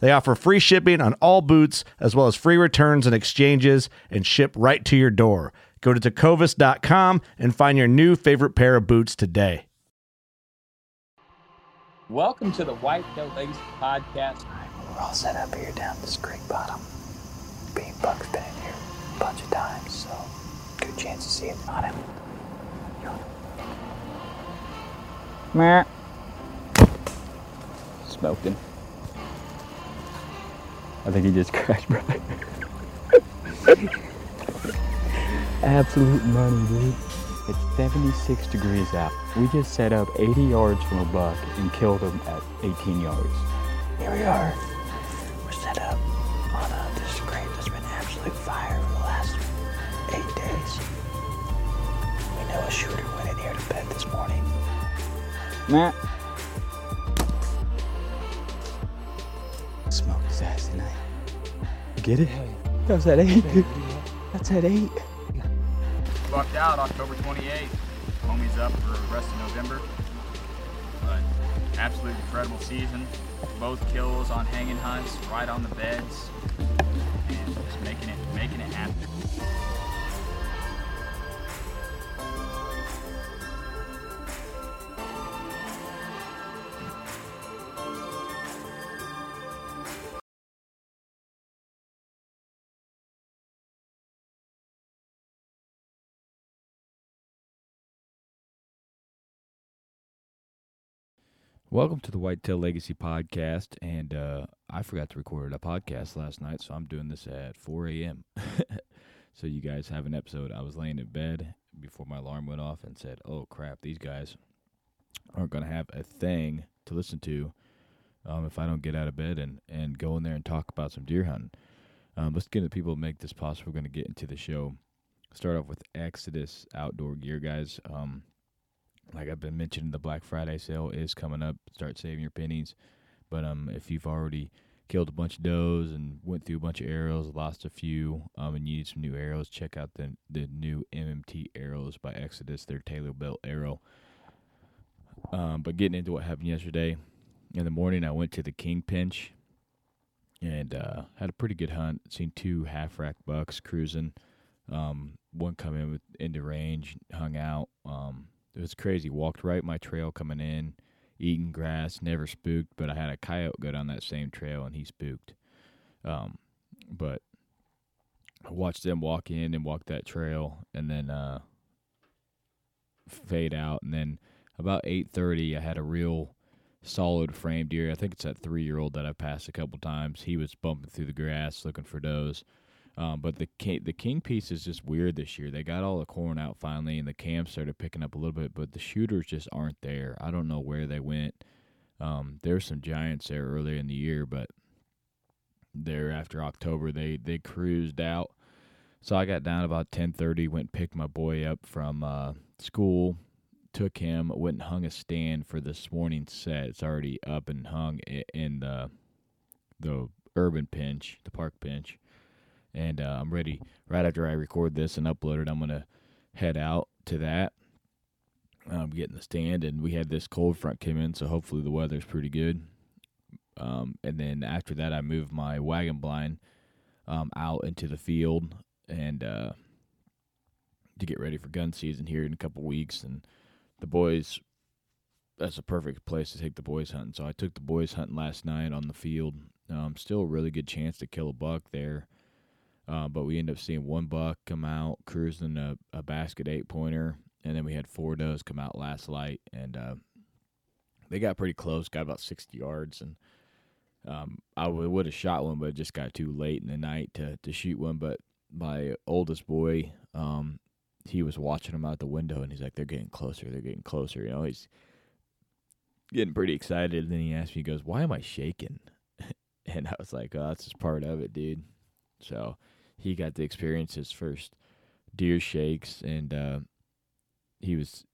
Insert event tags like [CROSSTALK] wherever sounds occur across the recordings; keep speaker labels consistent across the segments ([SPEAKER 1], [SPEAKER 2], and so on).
[SPEAKER 1] They offer free shipping on all boots, as well as free returns and exchanges, and ship right to your door. Go to tecovas.com and find your new favorite pair of boots today.
[SPEAKER 2] Welcome to the Whitetail Legacy Podcast.
[SPEAKER 3] We're all set up here down this creek bottom. Being Buck's been in here a bunch of times, so good chance to see it on him.
[SPEAKER 2] Meh. Smoking. I think he just [LAUGHS] crashed, bro. Absolute money, dude. It's 76 degrees out. We just set up 80 yards from a buck and killed him at 18 yards.
[SPEAKER 3] Here we are. We're set up on a, this scrape that's been absolute fire for the last eight days. We know a shooter went in here to bed this morning.
[SPEAKER 2] Matt.
[SPEAKER 3] Smoked his ass tonight.
[SPEAKER 2] Get it? That was at 8, dude. That's at 8.
[SPEAKER 4] Bucked out October 28th. Homie's up for the rest of November. But absolute incredible season. Both kills on hanging hunts, right on the beds, and just making it making it happen.
[SPEAKER 5] Welcome to the Whitetail Legacy Podcast, and uh, I forgot to record a podcast last night, so I'm doing this at 4 a.m. [LAUGHS] so you guys have an episode. I was laying in bed before my alarm went off and said, "Oh crap, these guys aren't going to have a thing to listen to um, if I don't get out of bed and and go in there and talk about some deer hunting." Um, let's get the people make this possible. We're going to get into the show. Start off with Exodus Outdoor Gear, guys. Um, like I've been mentioning, the Black Friday sale is coming up. Start saving your pennies. But um, if you've already killed a bunch of does and went through a bunch of arrows, lost a few, um, and you need some new arrows, check out the the new MMT arrows by Exodus. Their tailor built arrow. Um, but getting into what happened yesterday, in the morning I went to the King Pinch and uh, had a pretty good hunt. Seen two half rack bucks cruising. Um, one come in with into range, hung out. Um, it was crazy. Walked right my trail coming in, eating grass, never spooked. But I had a coyote go down that same trail and he spooked. Um, but I watched them walk in and walk that trail and then uh, fade out. And then about eight thirty, I had a real solid frame deer. I think it's that three year old that I passed a couple times. He was bumping through the grass looking for does. Um, but the king, the king piece is just weird this year. They got all the corn out finally, and the cams started picking up a little bit, but the shooters just aren't there. I don't know where they went. Um, there's some giants there earlier in the year, but there after October they they cruised out. So I got down about ten thirty, went picked my boy up from uh, school, took him, went and hung a stand for this morning set. It's already up and hung in the the urban pinch, the park pinch and uh, I'm ready. Right after I record this and upload it, I'm gonna head out to that. Um, get in the stand, and we had this cold front come in, so hopefully the weather's pretty good. Um, and then after that, I moved my wagon blind um, out into the field and uh, to get ready for gun season here in a couple weeks. And the boys, that's a perfect place to take the boys hunting. So I took the boys hunting last night on the field. Um, still a really good chance to kill a buck there. Uh, but we ended up seeing one buck come out cruising a, a basket eight pointer, and then we had four does come out last light, and uh, they got pretty close, got about sixty yards, and um, I would have shot one, but it just got too late in the night to to shoot one. But my oldest boy, um, he was watching them out the window, and he's like, "They're getting closer. They're getting closer." You know, he's getting pretty excited. And then he asked me, he goes, "Why am I shaking?" [LAUGHS] and I was like, "Oh, that's just part of it, dude." So he got to experience his first deer shakes, and uh, he was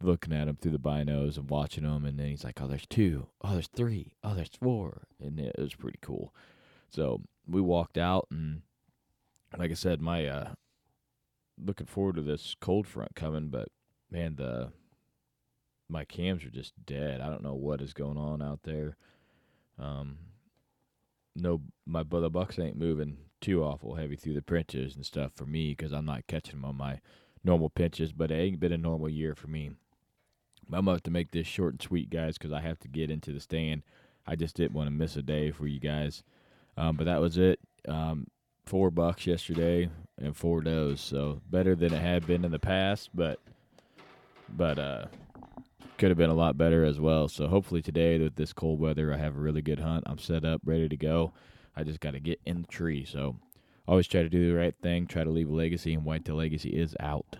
[SPEAKER 5] looking at him through the binos and watching them, and then he's like, "Oh, there's two. Oh, there's three. Oh, there's four. and it was pretty cool. So we walked out, and like I said, my uh, looking forward to this cold front coming, but man, the my cams are just dead. I don't know what is going on out there. Um, no, my the bucks ain't moving too awful heavy through the pinches and stuff for me because I'm not catching them on my normal pinches, but it ain't been a normal year for me. I'm about to make this short and sweet, guys, because I have to get into the stand. I just didn't want to miss a day for you guys. Um, but that was it. Um, four bucks yesterday and four does, so better than it had been in the past, but but uh, could have been a lot better as well. So hopefully today, with this cold weather, I have a really good hunt. I'm set up, ready to go. I just got to get in the tree. So always try to do the right thing, try to leave a legacy, and Whitetail Legacy is out.